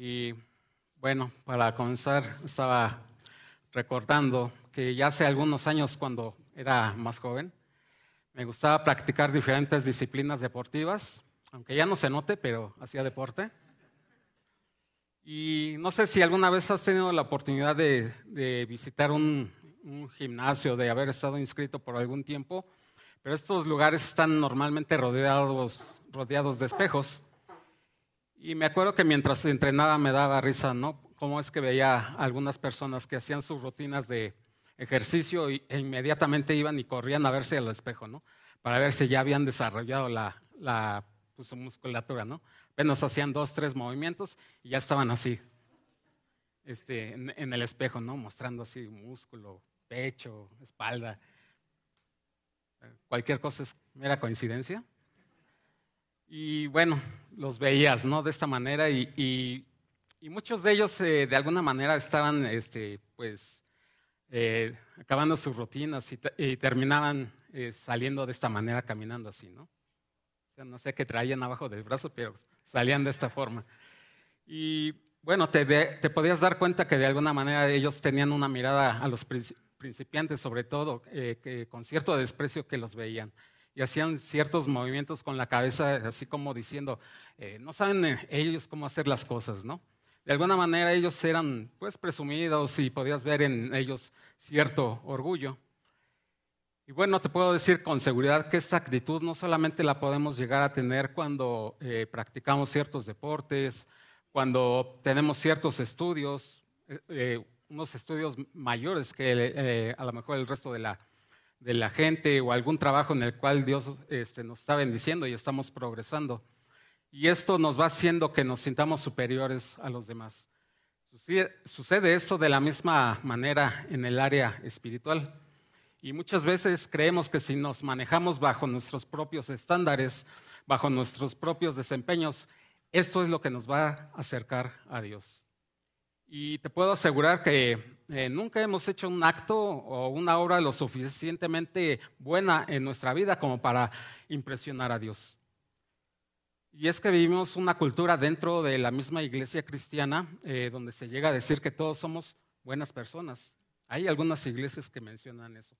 Y bueno, para comenzar, estaba recordando que ya hace algunos años, cuando era más joven, me gustaba practicar diferentes disciplinas deportivas, aunque ya no se note, pero hacía deporte. Y no sé si alguna vez has tenido la oportunidad de, visitar un, gimnasio, de haber estado inscrito por algún tiempo, pero estos lugares están normalmente rodeados, rodeados de espejos. Y me acuerdo que mientras entrenaba me daba risa, ¿no? Cómo es que veía algunas personas que hacían sus rutinas de ejercicio e inmediatamente iban y corrían a verse al espejo, ¿no? Para ver si ya habían desarrollado la, la pues, su musculatura, ¿no? Apenas hacían dos, tres movimientos y ya estaban así, este, en, en el espejo, ¿no? Mostrando así músculo, pecho, espalda. Cualquier cosa es mera coincidencia. Y bueno, los veías, ¿no? De esta manera y, muchos de ellos eh, de alguna manera estaban, este, pues, eh, acabando sus rutinas y, terminaban eh, saliendo de esta manera, caminando así, ¿no? O sea, no sé qué traían abajo del brazo, pero salían de esta forma. Y bueno, te, te podías dar cuenta que de alguna manera ellos tenían una mirada a los principiantes, sobre todo, que, con cierto desprecio que los veían y hacían ciertos movimientos con la cabeza, así como diciendo, eh, no saben eh, ellos cómo hacer las cosas, ¿no? De alguna manera ellos eran pues presumidos y podías ver en ellos cierto orgullo. Y bueno, te puedo decir con seguridad que esta actitud no solamente la podemos llegar a tener cuando eh, practicamos ciertos deportes, cuando tenemos ciertos estudios, unos estudios mayores que a lo mejor el resto de la de la gente o algún trabajo en el cual Dios este, nos está bendiciendo y estamos progresando. Y esto nos va haciendo que nos sintamos superiores a los demás. Sucede, esto de la misma manera en el área espiritual. Y muchas veces creemos que si nos manejamos bajo nuestros propios estándares, bajo nuestros propios desempeños, esto es lo que nos va a acercar a Dios. Y te puedo asegurar que eh, nunca hemos hecho un acto o una obra lo suficientemente buena en nuestra vida como para impresionar a Dios. Y es que vivimos una cultura dentro de la misma iglesia cristiana eh, donde se llega a decir que todos somos buenas personas. Hay algunas iglesias que mencionan eso,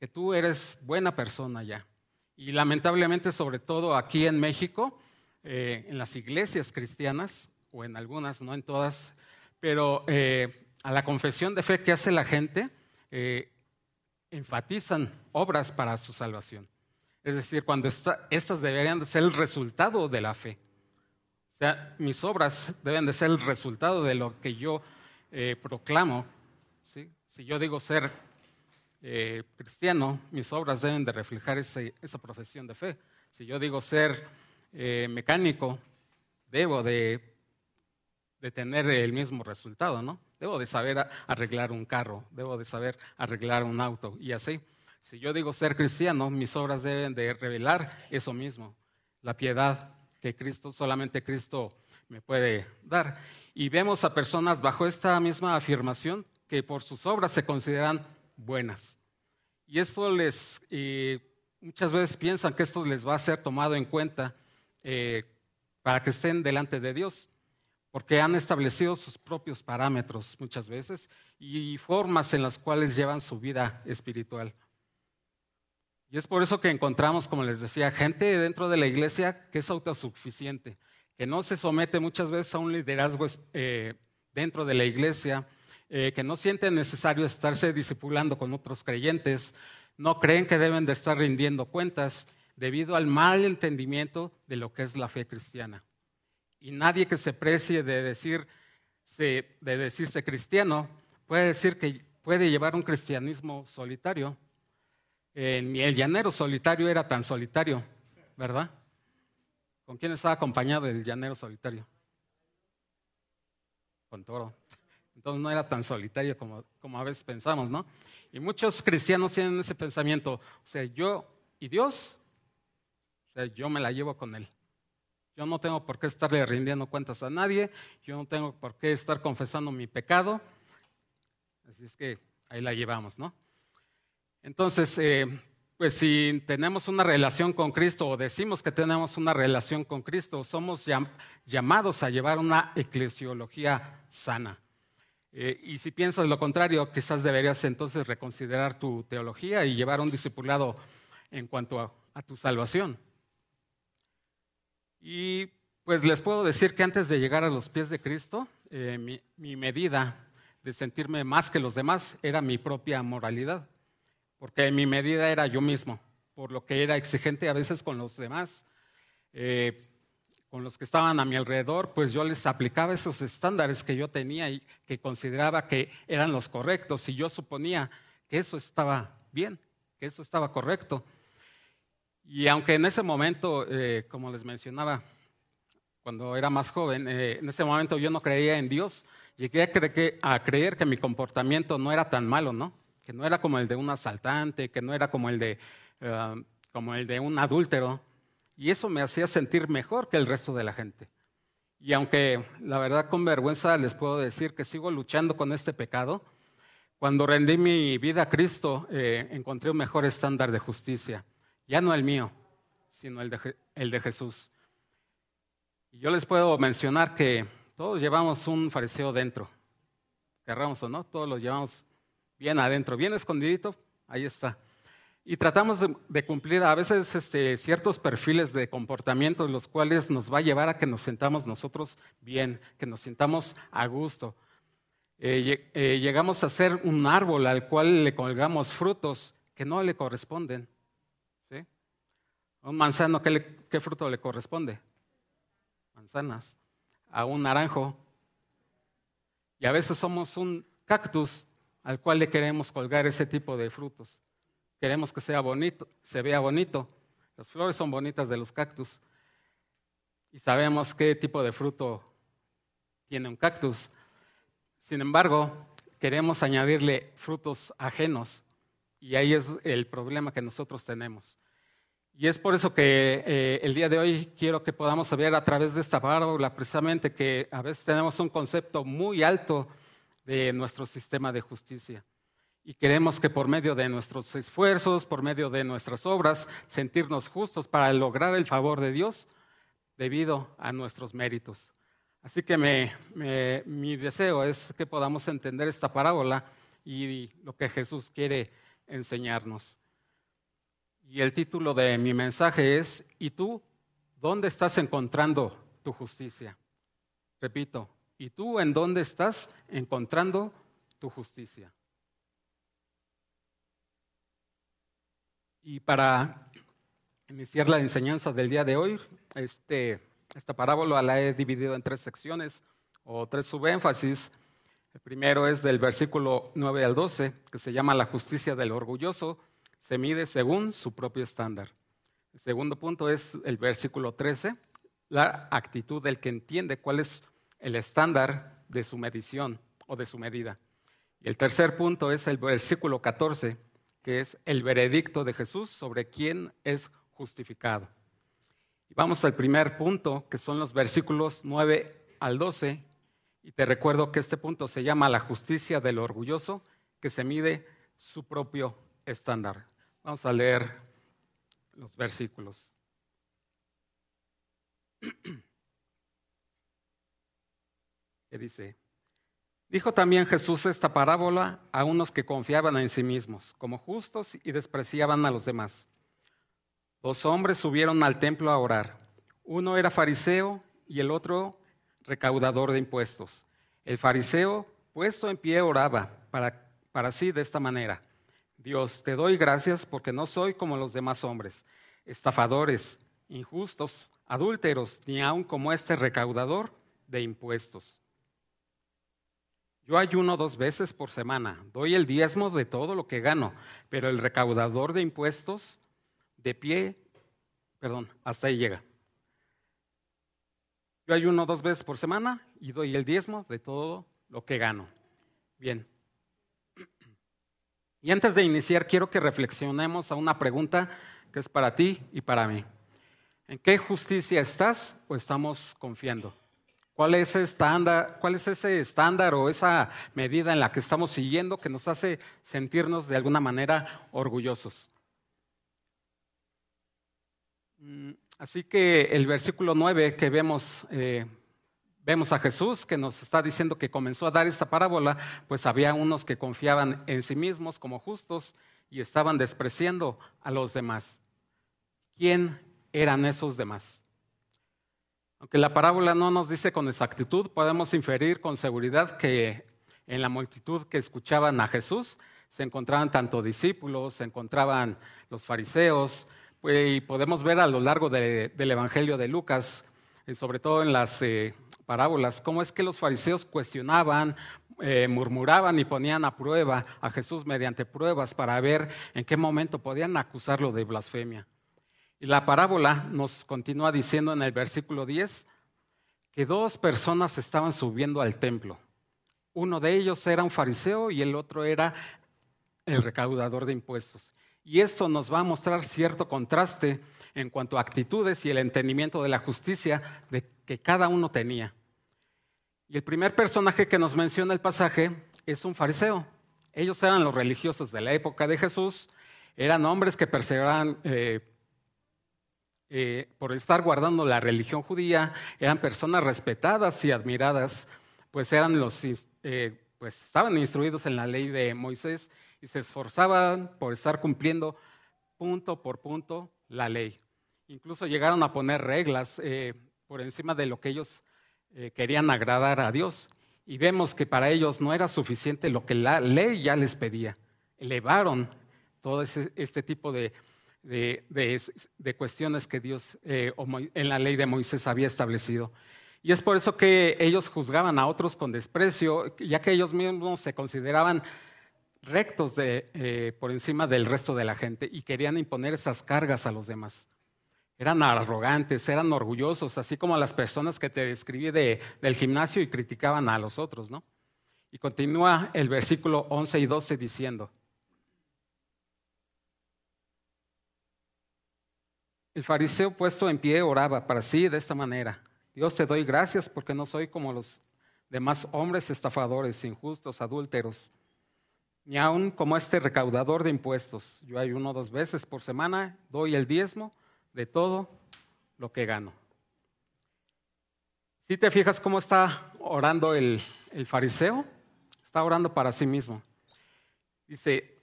que tú eres buena persona ya. Y lamentablemente, sobre todo aquí en México, eh, en las iglesias cristianas, o en algunas, no en todas, pero eh, a la confesión de fe que hace la gente, eh, enfatizan obras para su salvación. Es decir, cuando estas deberían de ser el resultado de la fe. O sea, mis obras deben de ser el resultado de lo que yo eh, proclamo. Si yo digo ser cristiano, mis obras deben de reflejar esa profesión de fe. Si yo digo ser mecánico, debo de de tener el mismo resultado, ¿no? Debo de saber arreglar un carro, debo de saber arreglar un auto y así. Si yo digo ser cristiano, mis obras deben de revelar eso mismo, la piedad que Cristo, solamente Cristo me puede dar. Y vemos a personas bajo esta misma afirmación que por sus obras se consideran buenas. Y esto les, muchas veces piensan que esto les va a ser tomado en cuenta eh, para que estén delante de Dios porque han establecido sus propios parámetros muchas veces y formas en las cuales llevan su vida espiritual. Y es por eso que encontramos, como les decía, gente dentro de la iglesia que es autosuficiente, que no se somete muchas veces a un liderazgo eh, dentro de la iglesia, eh, que no siente necesario estarse discipulando con otros creyentes, no creen que deben de estar rindiendo cuentas debido al mal entendimiento de lo que es la fe cristiana. Y nadie que se precie de, decir, de decirse cristiano puede decir que puede llevar un cristianismo solitario. el llanero solitario era tan solitario, ¿verdad? ¿Con quién estaba acompañado el llanero solitario? Con toro. Entonces no era tan solitario como, como a veces pensamos, ¿no? Y muchos cristianos tienen ese pensamiento, o sea, yo y Dios, o sea, yo me la llevo con él. Yo no tengo por qué estarle rindiendo cuentas a nadie, yo no tengo por qué estar confesando mi pecado. Así es que ahí la llevamos, ¿no? Entonces, eh, pues si tenemos una relación con Cristo o decimos que tenemos una relación con Cristo, somos llamados a llevar una eclesiología sana. Eh, y si piensas lo contrario, quizás deberías entonces reconsiderar tu teología y llevar un discipulado en cuanto a, tu salvación. Y pues les puedo decir que antes de llegar a los pies de Cristo, eh, mi medida de sentirme más que los demás era mi propia moralidad porque mi medida era yo mismo, por lo que era exigente a veces con los demás. Eh, con los que estaban a mi alrededor, pues yo les aplicaba esos estándares que yo tenía y que consideraba que eran los correctos y yo suponía que eso estaba bien, que eso estaba correcto. Y aunque en ese momento, eh, como les mencionaba, cuando era más joven, eh, en ese momento yo no creía en Dios, llegué a, creer que mi comportamiento no era tan malo, ¿no? que no era como el de un asaltante, que no era como el de, eh, como el de un adúltero. Y eso me hacía sentir mejor que el resto de la gente. Y aunque la verdad con vergüenza les puedo decir que sigo luchando con este pecado, cuando rendí mi vida a Cristo encontré un mejor estándar de justicia. Ya no el mío, sino el de, Jesús. Y yo les puedo mencionar que todos llevamos un fariseo dentro. Querramos o no, todos los llevamos bien adentro, bien escondidito, ahí está. Y tratamos de, cumplir a veces este, ciertos perfiles de comportamiento, los cuales nos va a llevar a que nos sentamos nosotros bien, que nos sintamos a gusto. Eh, eh, llegamos a ser un árbol al cual le colgamos frutos que no le corresponden. Un manzano, ¿qué, ¿qué fruto le corresponde? Manzanas. A un naranjo. Y a veces somos un cactus al cual le queremos colgar ese tipo de frutos. Queremos que sea bonito, se vea bonito. Las flores son bonitas de los cactus. Y sabemos qué tipo de fruto tiene un cactus. Sin embargo, queremos añadirle frutos ajenos. Y ahí es el problema que nosotros tenemos. Y es por eso que eh, el día de hoy quiero que podamos ver a través de esta parábola precisamente que a veces tenemos un concepto muy alto de nuestro sistema de justicia. Y queremos que por medio de nuestros esfuerzos, por medio de nuestras obras, sentirnos justos para lograr el favor de Dios debido a nuestros méritos. Así que mi deseo es que podamos entender esta parábola y lo que Jesús quiere enseñarnos. Y el título de mi mensaje es, ¿y tú dónde estás encontrando tu justicia? Repito, ¿Y tú en dónde estás encontrando tu justicia? Y para iniciar la enseñanza del día de hoy, este, esta parábola la he dividido en tres secciones o tres subénfasis. El primero es del versículo 9 al 12, que se llama La justicia del orgulloso, se mide según su propio estándar. El segundo punto es el versículo 13, la actitud del que entiende cuál es el estándar de su medición o de su medida. Y el tercer punto es el versículo 14, que es el veredicto de Jesús sobre quién es justificado. Y vamos al primer punto, que son los versículos 9 al 12. Y te recuerdo que este punto se llama la justicia del orgulloso, que se mide su propio estándar. Vamos a leer los versículos. dice, dijo también Jesús esta parábola a unos que confiaban en sí mismos como justos y despreciaban a los demás. Dos hombres subieron al templo a orar. Uno era fariseo y el otro recaudador de impuestos. El fariseo, puesto en pie, oraba para, para sí de esta manera. Dios, te doy gracias porque no soy como los demás hombres, estafadores, injustos, adúlteros, ni aun como este recaudador de impuestos. Yo ayuno dos veces por semana, doy el diezmo de todo lo que gano, pero el recaudador de impuestos de pie, perdón, hasta ahí llega. Yo ayuno dos veces por semana y doy el diezmo de todo lo que gano. Bien. Y antes de iniciar, quiero que reflexionemos a una pregunta que es para ti y para mí. ¿En qué justicia estás o estamos confiando? ¿Cuál es, estándar, ¿Cuál es ese estándar o esa medida en la que estamos siguiendo que nos hace sentirnos de alguna manera orgullosos? Mm, así que el versículo 9 que vemos, eh, vemos a Jesús que nos está diciendo que comenzó a dar esta parábola, pues había unos que confiaban en sí mismos como justos y estaban despreciando a los demás. ¿Quién eran esos demás? Aunque la parábola no nos dice con exactitud, podemos inferir con seguridad que en la multitud que escuchaban a Jesús se encontraban tanto discípulos, se encontraban los fariseos, pues, y podemos ver a lo largo del Evangelio de Lucas, y sobre todo en las eh, parábolas, cómo es que los fariseos cuestionaban, eh, murmuraban y ponían a prueba a Jesús mediante pruebas para ver en qué momento podían acusarlo de blasfemia. Y la parábola nos continúa diciendo en el versículo 10 que dos personas estaban subiendo al templo. Uno de ellos era un fariseo y el otro era el recaudador de impuestos. Y esto nos va a mostrar cierto contraste en cuanto a actitudes y el entendimiento de la justicia de que cada uno tenía. Y el primer personaje que nos menciona el pasaje es un fariseo. Ellos eran los religiosos de la época de Jesús, eran hombres que perseveraban eh, eh, por estar guardando la religión judía, eran personas respetadas y admiradas, pues eran los, eh, pues estaban instruidos en la ley de Moisés y se esforzaban por estar cumpliendo punto por punto la ley. Incluso llegaron a poner reglas eh, por encima de lo que ellos querían agradar a Dios. Y vemos que para ellos no era suficiente lo que la ley ya les pedía. Elevaron todo este tipo de, de, cuestiones que Dios eh, en la ley de Moisés había establecido. Y es por eso que ellos juzgaban a otros con desprecio, ya que ellos mismos se consideraban rectos eh, por encima del resto de la gente y querían imponer esas cargas a los demás. Eran arrogantes, eran orgullosos, así como las personas que te describí del gimnasio y criticaban a los otros, ¿no? Y continúa el versículo 11 y 12 diciendo, El fariseo puesto en pie oraba para sí de esta manera. Dios te doy gracias porque no soy como los demás hombres estafadores, injustos, adúlteros, ni aun como este recaudador de impuestos. Yo ayuno dos veces por semana, doy el diezmo de todo lo que gano. Si te fijas cómo está orando el, el fariseo, está orando para sí mismo. Dice,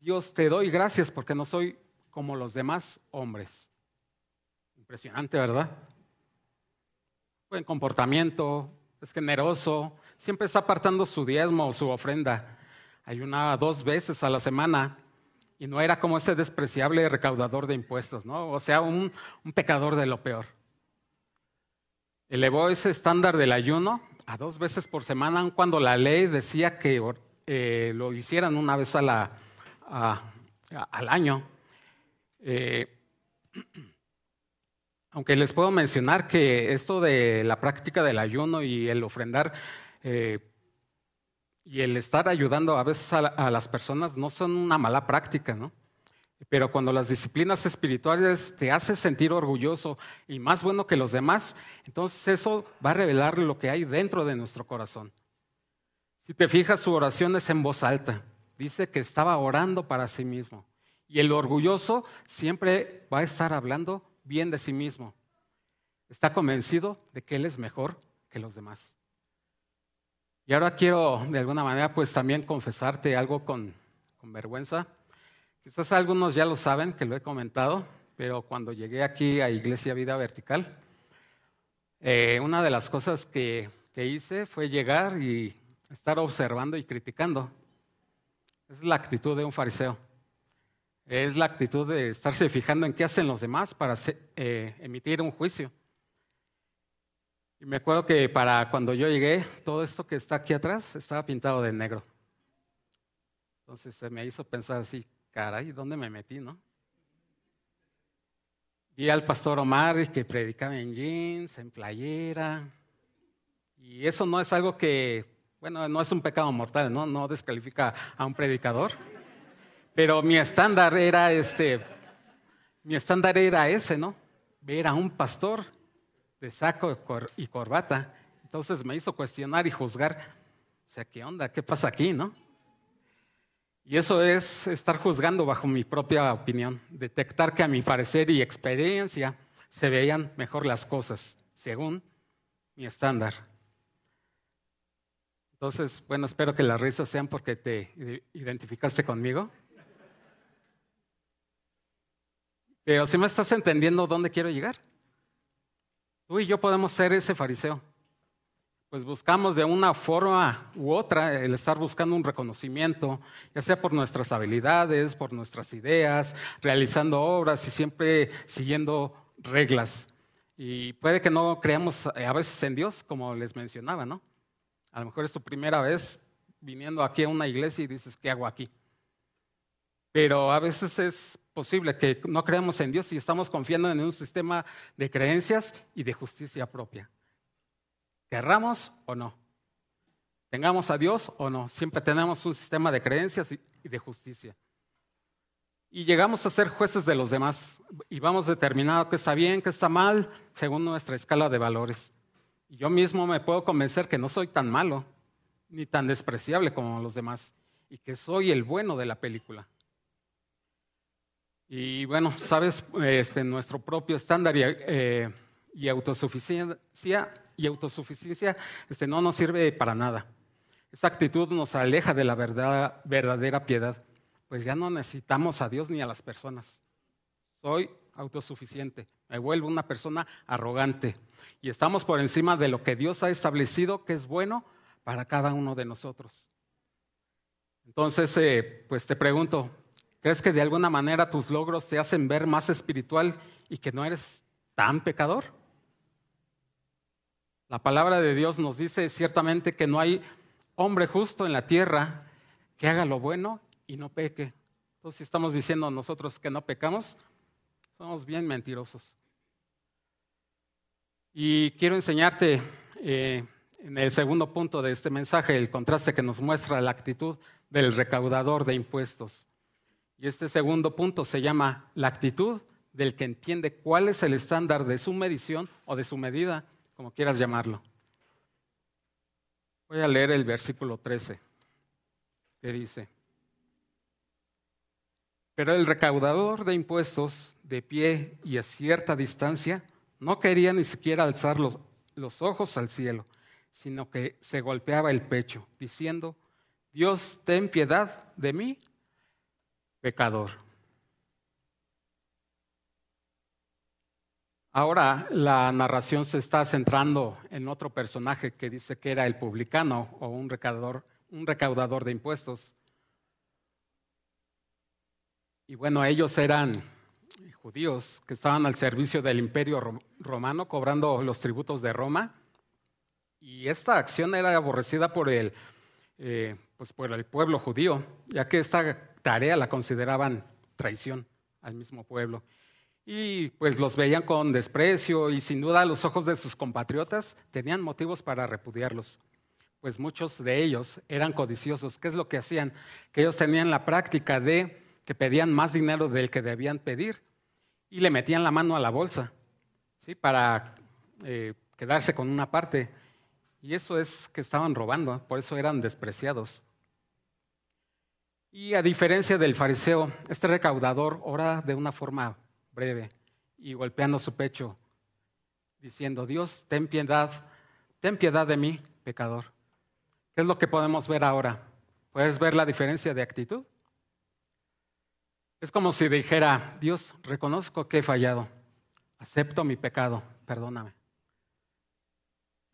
Dios te doy gracias porque no soy como los demás hombres. Impresionante, ¿verdad? Buen comportamiento, es generoso, siempre está apartando su diezmo o su ofrenda. Ayunaba dos veces a la semana y no era como ese despreciable recaudador de impuestos, ¿no? O sea, un, pecador de lo peor. Elevó ese estándar del ayuno a dos veces por semana, cuando la ley decía que eh, lo hicieran una vez al año. Eh, aunque les puedo mencionar que esto de la práctica del ayuno y el ofrendar eh, y el estar ayudando a veces a, las personas no son una mala práctica, ¿no? Pero cuando las disciplinas espirituales te hacen sentir orgulloso y más bueno que los demás, entonces eso va a revelar lo que hay dentro de nuestro corazón. Si te fijas, su oración es en voz alta. Dice que estaba orando para sí mismo. Y el orgulloso siempre va a estar hablando bien de sí mismo. Está convencido de que él es mejor que los demás. Y ahora quiero, de alguna manera, pues también confesarte algo con, vergüenza. Quizás algunos ya lo saben, que lo he comentado, pero cuando llegué aquí a Iglesia Vida Vertical, eh, una de las cosas que, que hice fue llegar y estar observando y criticando. Es la actitud de un fariseo. Es la actitud de estarse fijando en qué hacen los demás para eh, emitir un juicio. Y me acuerdo que para cuando yo llegué, todo esto que está aquí atrás estaba pintado de negro. Entonces se me hizo pensar así, caray, ¿dónde me metí, no? Vi al pastor Omar que predicaba en jeans, en playera. Y eso no es algo que, bueno, no es un pecado mortal, ¿no? No descalifica a un predicador. Pero mi estándar era este, mi estándar era ese, ¿no? Ver a un pastor de saco y corbata. Entonces me hizo cuestionar y juzgar. O sea, ¿qué onda? ¿Qué pasa aquí, no? Y eso es estar juzgando bajo mi propia opinión, detectar que a mi parecer y experiencia se veían mejor las cosas, según mi estándar. Entonces, bueno, espero que las risas sean porque te identificaste conmigo. Pero si me estás entendiendo dónde quiero llegar. Tú y yo podemos ser ese fariseo. Pues buscamos de una forma u otra el estar buscando un reconocimiento, ya sea por nuestras habilidades, por nuestras ideas, realizando obras y siempre siguiendo reglas. Y puede que no creamos a veces en Dios, como les mencionaba, ¿no? A lo mejor es tu primera vez viniendo aquí a una iglesia y dices, ¿qué hago aquí? Pero a veces es posible que no creamos en Dios y estamos confiando en un sistema de creencias y de justicia propia. Querramos o no. Tengamos a Dios o no. Siempre tenemos un sistema de creencias y de justicia. Y llegamos a ser jueces de los demás y vamos determinando qué está bien, qué está mal, según nuestra escala de valores. Y yo mismo me puedo convencer que no soy tan malo ni tan despreciable como los demás y que soy el bueno de la película. Y bueno, sabes, este, nuestro propio estándar y, eh, autosuficiencia, y autosuficiencia este, no nos sirve para nada. Esa actitud nos aleja de la verdad, verdadera piedad, pues ya no necesitamos a Dios ni a las personas. Soy autosuficiente, me vuelvo una persona arrogante y estamos por encima de lo que Dios ha establecido que es bueno para cada uno de nosotros. Entonces, eh, pues te pregunto, ¿crees que de alguna manera tus logros te hacen ver más espiritual y que no eres tan pecador? La palabra de Dios nos dice ciertamente que no hay hombre justo en la tierra que haga lo bueno y no peque. Entonces, si estamos diciendo nosotros que no pecamos, somos bien mentirosos. Y quiero enseñarte eh, en el segundo punto de este mensaje el contraste que nos muestra la actitud del recaudador de impuestos. Y este segundo punto se llama la actitud del que entiende cuál es el estándar de su medición o de su medida, como quieras llamarlo. Voy a leer el versículo 13, que dice, pero el recaudador de impuestos, de pie y a cierta distancia, no quería ni siquiera alzar los, los ojos al cielo, sino que se golpeaba el pecho, diciendo, Dios, ten piedad de mí, pecador. Ahora la narración se está centrando en otro personaje que dice que era el publicano o un recaudador, un recaudador de impuestos. Y bueno, ellos eran judíos que estaban al servicio del imperio romano cobrando los tributos de Roma. Y esta acción era aborrecida por el, eh, pues por el pueblo judío, ya que esta tarea la consideraban traición al mismo pueblo. Y pues los veían con desprecio y sin duda los ojos de sus compatriotas tenían motivos para repudiarlos. Pues muchos de ellos eran codiciosos. ¿Qué es lo que hacían? Que ellos tenían la práctica de que pedían más dinero del que debían pedir y le metían la mano a la bolsa ¿sí? para eh, quedarse con una parte. Y eso es que estaban robando, por eso eran despreciados. Y a diferencia del fariseo, este recaudador ora de una forma breve y golpeando su pecho, diciendo, Dios, ten piedad, ten piedad de mí, pecador. ¿Qué es lo que podemos ver ahora? ¿Puedes ver la diferencia de actitud? Es como si dijera, Dios, reconozco que he fallado, acepto mi pecado, perdóname.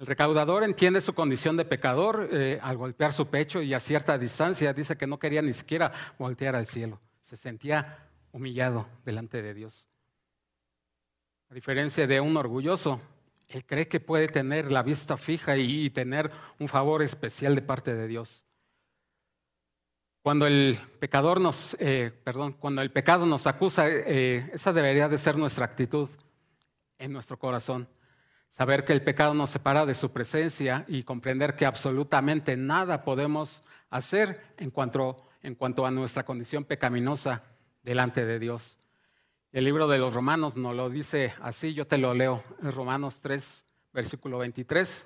El recaudador entiende su condición de pecador eh, al golpear su pecho y a cierta distancia dice que no quería ni siquiera voltear al cielo. Se sentía humillado delante de Dios. A diferencia de un orgulloso, él cree que puede tener la vista fija y tener un favor especial de parte de Dios. Cuando el pecador nos, eh, perdón, cuando el pecado nos acusa, eh, esa debería de ser nuestra actitud en nuestro corazón. Saber que el pecado nos separa de su presencia y comprender que absolutamente nada podemos hacer en cuanto, en cuanto a nuestra condición pecaminosa delante de Dios. El libro de los Romanos nos lo dice así, yo te lo leo, en Romanos 3, versículo 23,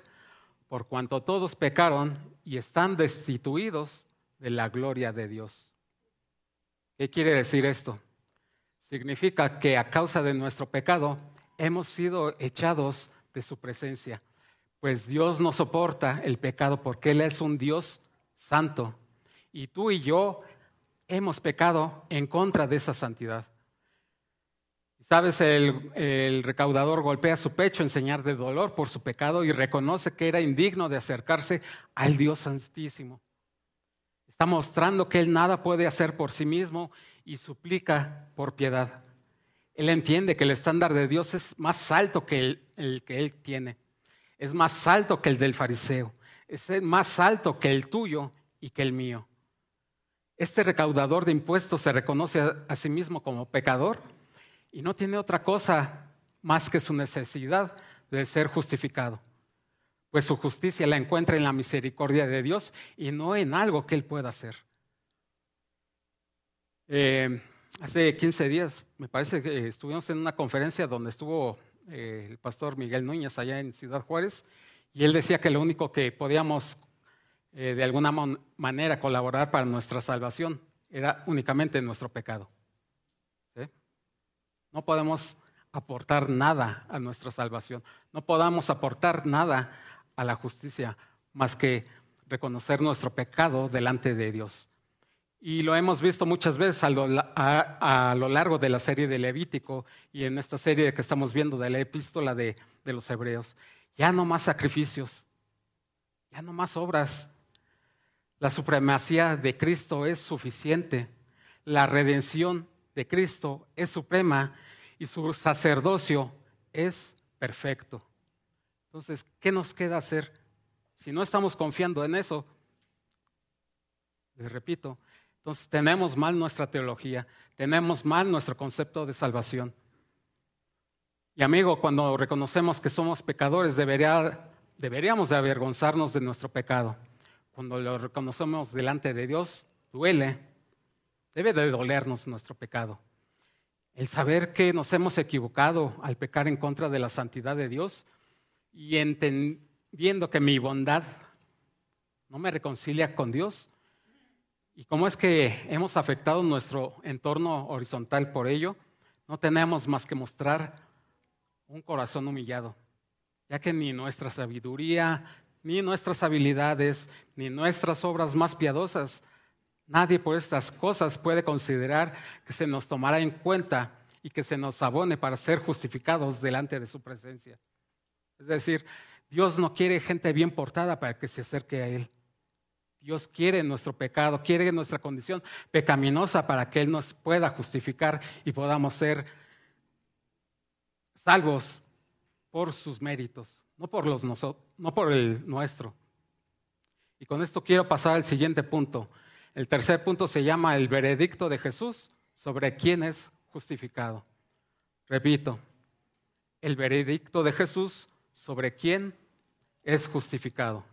por cuanto todos pecaron y están destituidos de la gloria de Dios. ¿Qué quiere decir esto? Significa que a causa de nuestro pecado hemos sido echados de su presencia, pues Dios no soporta el pecado porque Él es un Dios santo. Y tú y yo hemos pecado en contra de esa santidad. Sabes, el, recaudador golpea su pecho en señal de dolor por su pecado y reconoce que era indigno de acercarse al Dios Santísimo. Está mostrando que él nada puede hacer por sí mismo y suplica por piedad. Él entiende que el estándar de Dios es más alto que el que él tiene, es más alto que el del fariseo, es más alto que el tuyo y que el mío. Este recaudador de impuestos se reconoce a, sí mismo como pecador y no tiene otra cosa más que su necesidad de ser justificado, pues su justicia la encuentra en la misericordia de Dios y no en algo que él pueda hacer. Eh, hace 15 días, me parece que estuvimos en una conferencia donde estuvo eh, el pastor Miguel Núñez allá en Ciudad Juárez y él decía que lo único que podíamos eh, de alguna manera colaborar para nuestra salvación, era únicamente nuestro pecado. No podemos aportar nada a nuestra salvación, no podamos aportar nada a la justicia más que reconocer nuestro pecado delante de Dios. Y lo hemos visto muchas veces a lo, largo de la serie de Levítico y en esta serie que estamos viendo de la epístola de, de los Hebreos. Ya no más sacrificios, ya no más obras, la supremacía de Cristo es suficiente. La redención de Cristo es suprema y su sacerdocio es perfecto. Entonces, ¿qué nos queda hacer? Si no estamos confiando en eso, les repito, tenemos mal nuestra teología, tenemos mal nuestro concepto de salvación. Y amigo, cuando reconocemos que somos pecadores, deberíamos de avergonzarnos de nuestro pecado cuando lo reconocemos delante de Dios, duele, debe de dolernos nuestro pecado. El saber que nos hemos equivocado al pecar en contra de la santidad de Dios y entendiendo que mi bondad no me reconcilia con Dios. Y cómo es que hemos afectado nuestro entorno horizontal por ello, no tenemos más que mostrar un corazón humillado, ya que ni nuestra sabiduría, ni nuestras habilidades, ni nuestras obras más piadosas. Nadie por estas cosas puede considerar que se nos tomará en cuenta y que se nos abone para ser justificados delante de su presencia. Es decir, Dios no quiere gente bien portada para que se acerque a Él. Dios quiere nuestro pecado, quiere nuestra condición pecaminosa para que Él nos pueda justificar y podamos ser salvos por sus méritos no por, los no por el nuestro. Y con esto quiero pasar al siguiente punto. El tercer punto se llama el veredicto de Jesús sobre quién es justificado. Repito, el veredicto de Jesús sobre quién es justificado.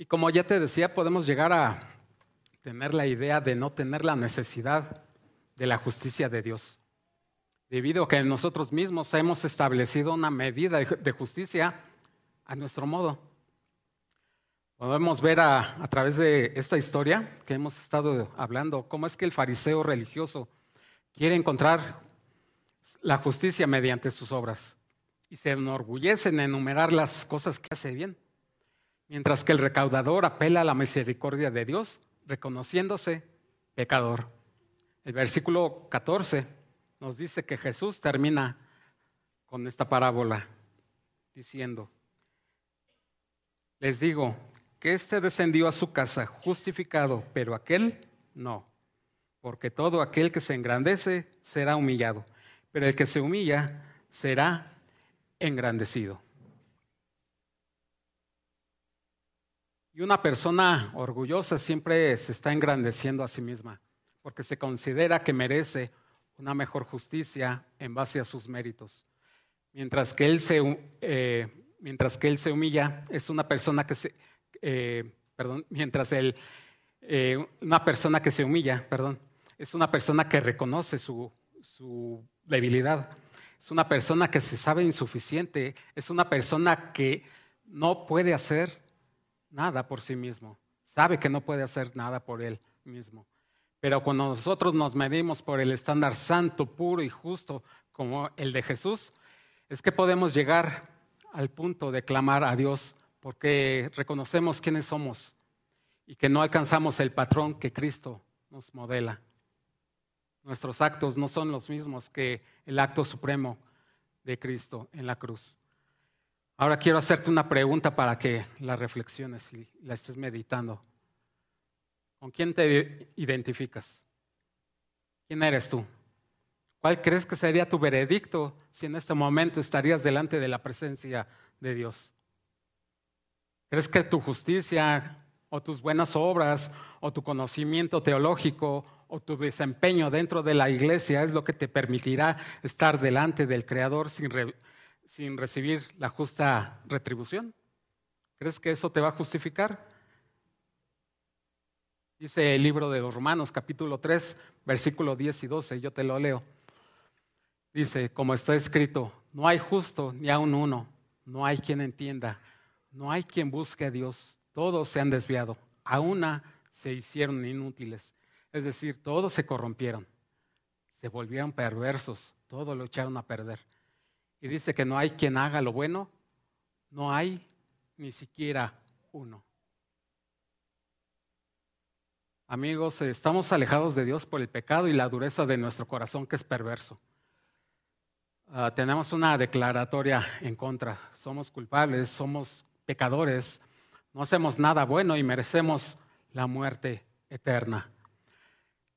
Y como ya te decía, podemos llegar a tener la idea de no tener la necesidad de la justicia de Dios debido a que nosotros mismos hemos establecido una medida de justicia a nuestro modo. Podemos ver a, través de esta historia que hemos estado hablando, cómo es que el fariseo religioso quiere encontrar la justicia mediante sus obras y se enorgullece en enumerar las cosas que hace bien, mientras que el recaudador apela a la misericordia de Dios, reconociéndose pecador. El versículo 14 nos dice que Jesús termina con esta parábola diciendo, les digo que éste descendió a su casa justificado, pero aquel no, porque todo aquel que se engrandece será humillado, pero el que se humilla será engrandecido. Y una persona orgullosa siempre se está engrandeciendo a sí misma, porque se considera que merece una mejor justicia en base a sus méritos. Mientras que él se, eh, mientras que él se humilla, es una persona que se, eh, perdón, mientras él, eh, una persona que se humilla, perdón, es una persona que reconoce su, su debilidad, es una persona que se sabe insuficiente, es una persona que no puede hacer nada por sí mismo. Sabe que no puede hacer nada por él mismo. Pero cuando nosotros nos medimos por el estándar santo, puro y justo como el de Jesús, es que podemos llegar al punto de clamar a Dios porque reconocemos quiénes somos y que no alcanzamos el patrón que Cristo nos modela. Nuestros actos no son los mismos que el acto supremo de Cristo en la cruz. Ahora quiero hacerte una pregunta para que la reflexiones y la estés meditando. ¿Con quién te identificas? ¿Quién eres tú? ¿Cuál crees que sería tu veredicto si en este momento estarías delante de la presencia de Dios? ¿Crees que tu justicia o tus buenas obras o tu conocimiento teológico o tu desempeño dentro de la iglesia es lo que te permitirá estar delante del Creador sin, sin recibir la justa retribución? ¿Crees que eso te va a justificar? Dice el libro de los Romanos, capítulo 3, versículo 10 y 12, yo te lo leo. Dice, como está escrito, no hay justo ni aun uno, no hay quien entienda, no hay quien busque a Dios, todos se han desviado, a una se hicieron inútiles, es decir, todos se corrompieron, se volvieron perversos, todos lo echaron a perder. Y dice que no hay quien haga lo bueno, no hay ni siquiera uno. Amigos, estamos alejados de Dios por el pecado y la dureza de nuestro corazón que es perverso. Ah, tenemos una declaratoria en contra. Somos culpables, somos pecadores, no hacemos nada bueno y merecemos la muerte eterna.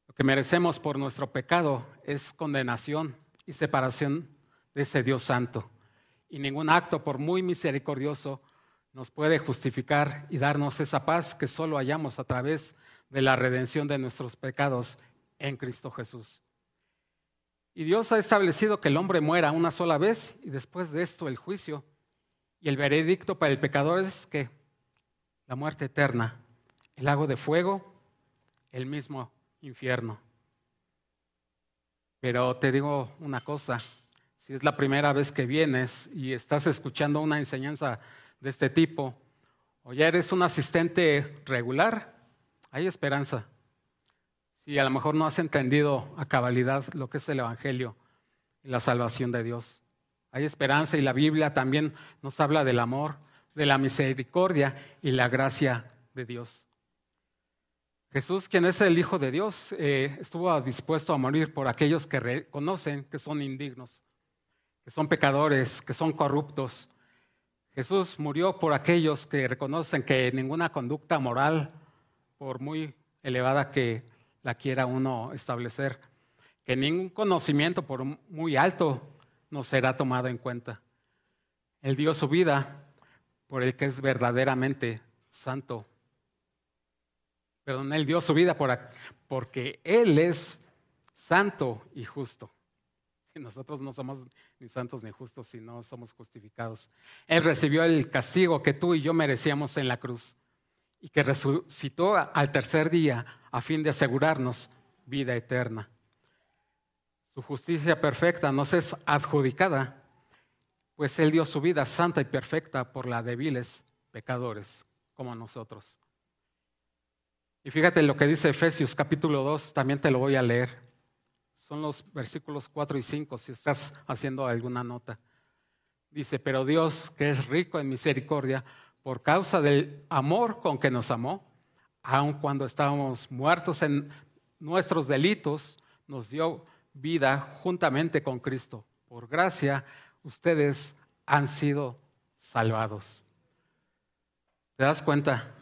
Lo que merecemos por nuestro pecado es condenación y separación de ese Dios santo. Y ningún acto, por muy misericordioso, nos puede justificar y darnos esa paz que solo hallamos a través de la redención de nuestros pecados en Cristo Jesús. Y Dios ha establecido que el hombre muera una sola vez y después de esto el juicio. Y el veredicto para el pecador es que la muerte eterna, el lago de fuego, el mismo infierno. Pero te digo una cosa, si es la primera vez que vienes y estás escuchando una enseñanza de este tipo, o ya eres un asistente regular, hay esperanza. Si a lo mejor no has entendido a cabalidad lo que es el Evangelio y la salvación de Dios. Hay esperanza y la Biblia también nos habla del amor, de la misericordia y la gracia de Dios. Jesús, quien es el Hijo de Dios, eh, estuvo dispuesto a morir por aquellos que reconocen que son indignos, que son pecadores, que son corruptos. Jesús murió por aquellos que reconocen que ninguna conducta moral por muy elevada que la quiera uno establecer, que ningún conocimiento, por muy alto, no será tomado en cuenta. Él dio su vida por el que es verdaderamente santo. Perdón, Él dio su vida por, porque Él es santo y justo. Nosotros no somos ni santos ni justos, si no somos justificados. Él recibió el castigo que tú y yo merecíamos en la cruz y que resucitó al tercer día a fin de asegurarnos vida eterna. Su justicia perfecta nos es adjudicada, pues Él dio su vida santa y perfecta por la débiles pecadores como nosotros. Y fíjate lo que dice Efesios capítulo 2, también te lo voy a leer. Son los versículos 4 y 5, si estás haciendo alguna nota. Dice, pero Dios, que es rico en misericordia, por causa del amor con que nos amó, aun cuando estábamos muertos en nuestros delitos, nos dio vida juntamente con Cristo. Por gracia, ustedes han sido salvados. ¿Te das cuenta?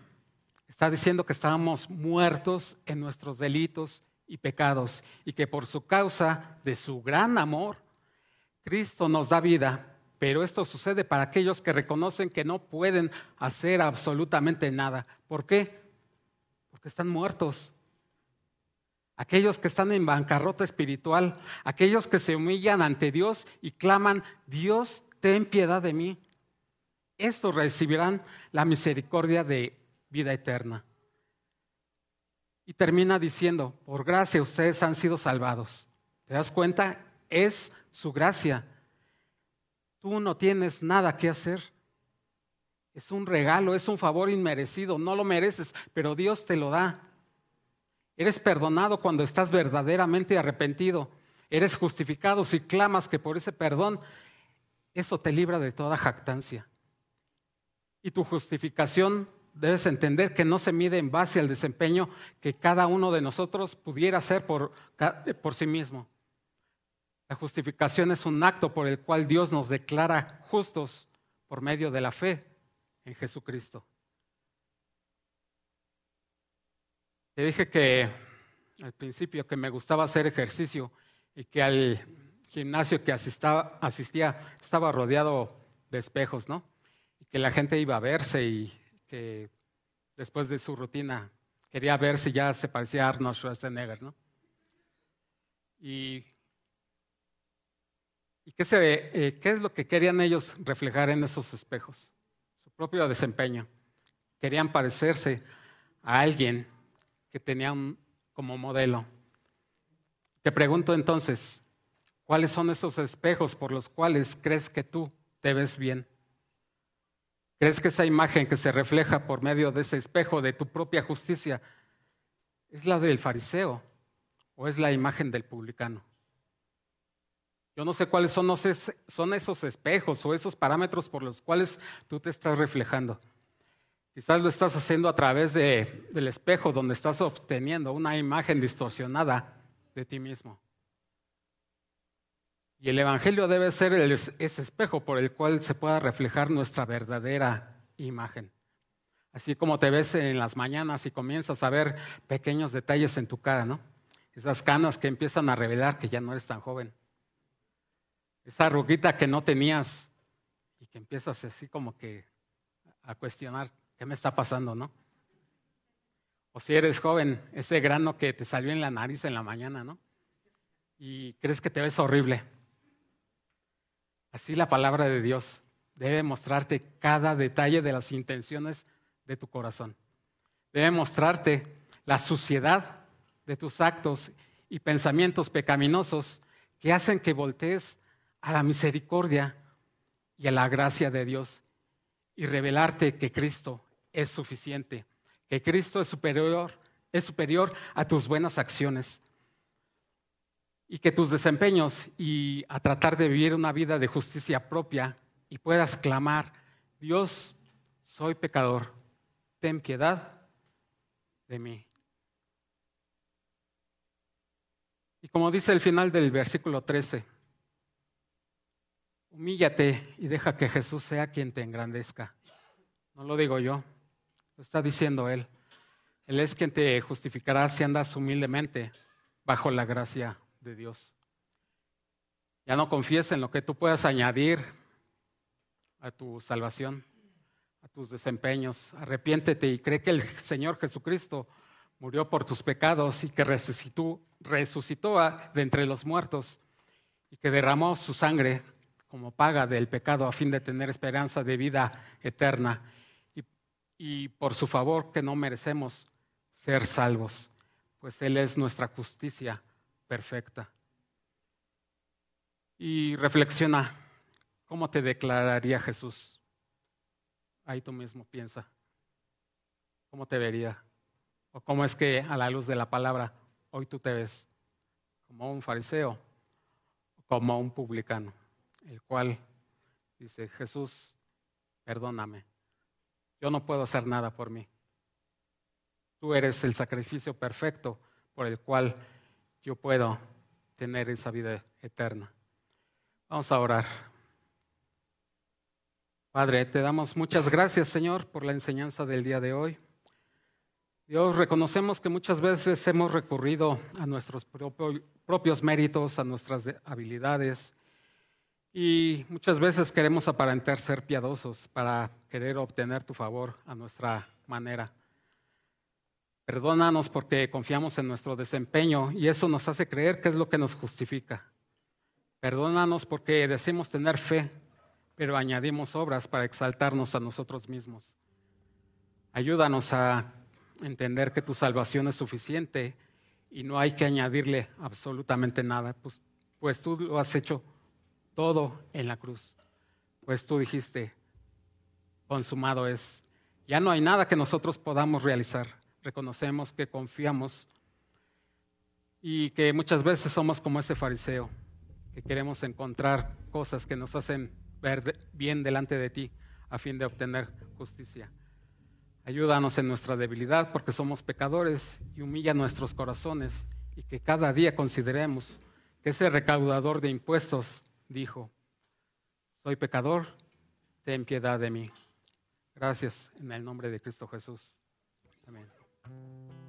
Está diciendo que estábamos muertos en nuestros delitos y pecados y que por su causa de su gran amor, Cristo nos da vida pero esto sucede para aquellos que reconocen que no pueden hacer absolutamente nada. ¿Por qué? Porque están muertos. Aquellos que están en bancarrota espiritual, aquellos que se humillan ante Dios y claman, Dios, ten piedad de mí. Estos recibirán la misericordia de vida eterna. Y termina diciendo, por gracia ustedes han sido salvados. ¿Te das cuenta? Es su gracia. Tú no tienes nada que hacer. Es un regalo, es un favor inmerecido, no lo mereces, pero Dios te lo da. Eres perdonado cuando estás verdaderamente arrepentido. Eres justificado si clamas que por ese perdón, eso te libra de toda jactancia. Y tu justificación debes entender que no se mide en base al desempeño que cada uno de nosotros pudiera hacer por, por sí mismo. La justificación es un acto por el cual Dios nos declara justos por medio de la fe en Jesucristo. Te dije que al principio que me gustaba hacer ejercicio y que al gimnasio que asistía, asistía estaba rodeado de espejos, ¿no? Y que la gente iba a verse y que después de su rutina quería ver si ya se parecía a Arnold Schwarzenegger, ¿no? Y, y qué, se, eh, qué es lo que querían ellos reflejar en esos espejos? Su propio desempeño. Querían parecerse a alguien que tenían como modelo. Te pregunto entonces, ¿cuáles son esos espejos por los cuales crees que tú te ves bien? ¿Crees que esa imagen que se refleja por medio de ese espejo de tu propia justicia es la del fariseo o es la imagen del publicano? Yo no sé cuáles son, son esos espejos o esos parámetros por los cuales tú te estás reflejando. Quizás lo estás haciendo a través del espejo donde estás obteniendo una imagen distorsionada de ti mismo. Y el Evangelio debe ser ese espejo por el cual se pueda reflejar nuestra verdadera imagen. Así como te ves en las mañanas y comienzas a ver pequeños detalles en tu cara, ¿no? Esas canas que empiezan a revelar que ya no eres tan joven. Esa arruguita que no tenías y que empiezas así como que a cuestionar ¿qué me está pasando, no? O si eres joven, ese grano que te salió en la nariz en la mañana, ¿no? Y crees que te ves horrible. Así la palabra de Dios debe mostrarte cada detalle de las intenciones de tu corazón. Debe mostrarte la suciedad de tus actos y pensamientos pecaminosos que hacen que voltees a la misericordia y a la gracia de Dios y revelarte que Cristo es suficiente, que Cristo es superior, es superior a tus buenas acciones y que tus desempeños y a tratar de vivir una vida de justicia propia y puedas clamar, Dios, soy pecador, ten piedad de mí. Y como dice el final del versículo 13, humíllate y deja que Jesús sea quien te engrandezca. No lo digo yo, está diciendo Él. Él es quien te justificará si andas humildemente bajo la gracia de Dios. Ya no confíes en lo que tú puedas añadir a tu salvación, a tus desempeños. Arrepiéntete y cree que el Señor Jesucristo murió por tus pecados y que resucitó, resucitó de entre los muertos y que derramó su sangre como paga del pecado a fin de tener esperanza de vida eterna y por su favor que no merecemos ser salvos, pues Él es nuestra justicia perfecta. Y reflexiona, ¿cómo te declararía Jesús? Ahí tú mismo piensa, ¿cómo te vería? ¿O cómo es que a la luz de la palabra hoy tú te ves? ¿Como un fariseo como un publicano? El cual dice, Jesús, perdóname yo no puedo hacer nada por mí. Tú eres el sacrificio perfecto por el cual yo puedo tener esa vida eterna. Vamos a orar. Padre, te damos muchas gracias, Señor, por la enseñanza del día de hoy. Dios, reconocemos que muchas veces hemos recurrido a nuestros propios méritos, a nuestras habilidades, y muchas veces queremos aparentar ser piadosos para querer obtener tu favor a nuestra manera. Perdónanos porque confiamos en nuestro desempeño y eso nos hace creer que es lo que nos justifica. Perdónanos porque decimos tener fe, pero añadimos obras para exaltarnos a nosotros mismos. Ayúdanos a entender que tu salvación es suficiente y no hay que añadirle absolutamente nada, pues, pues tú lo has hecho todo en la cruz. Pues tú dijiste, consumado es. Ya no hay nada que nosotros podamos realizar. Reconocemos que confiamos y que muchas veces somos como ese fariseo, que queremos encontrar cosas que nos hacen ver bien delante de ti a fin de obtener justicia. Ayúdanos en nuestra debilidad porque somos pecadores y humilla nuestros corazones y que cada día consideremos que ese recaudador de impuestos dijo, soy pecador, ten piedad de mí. Gracias en el nombre de Cristo Jesús. Amén. Thank you.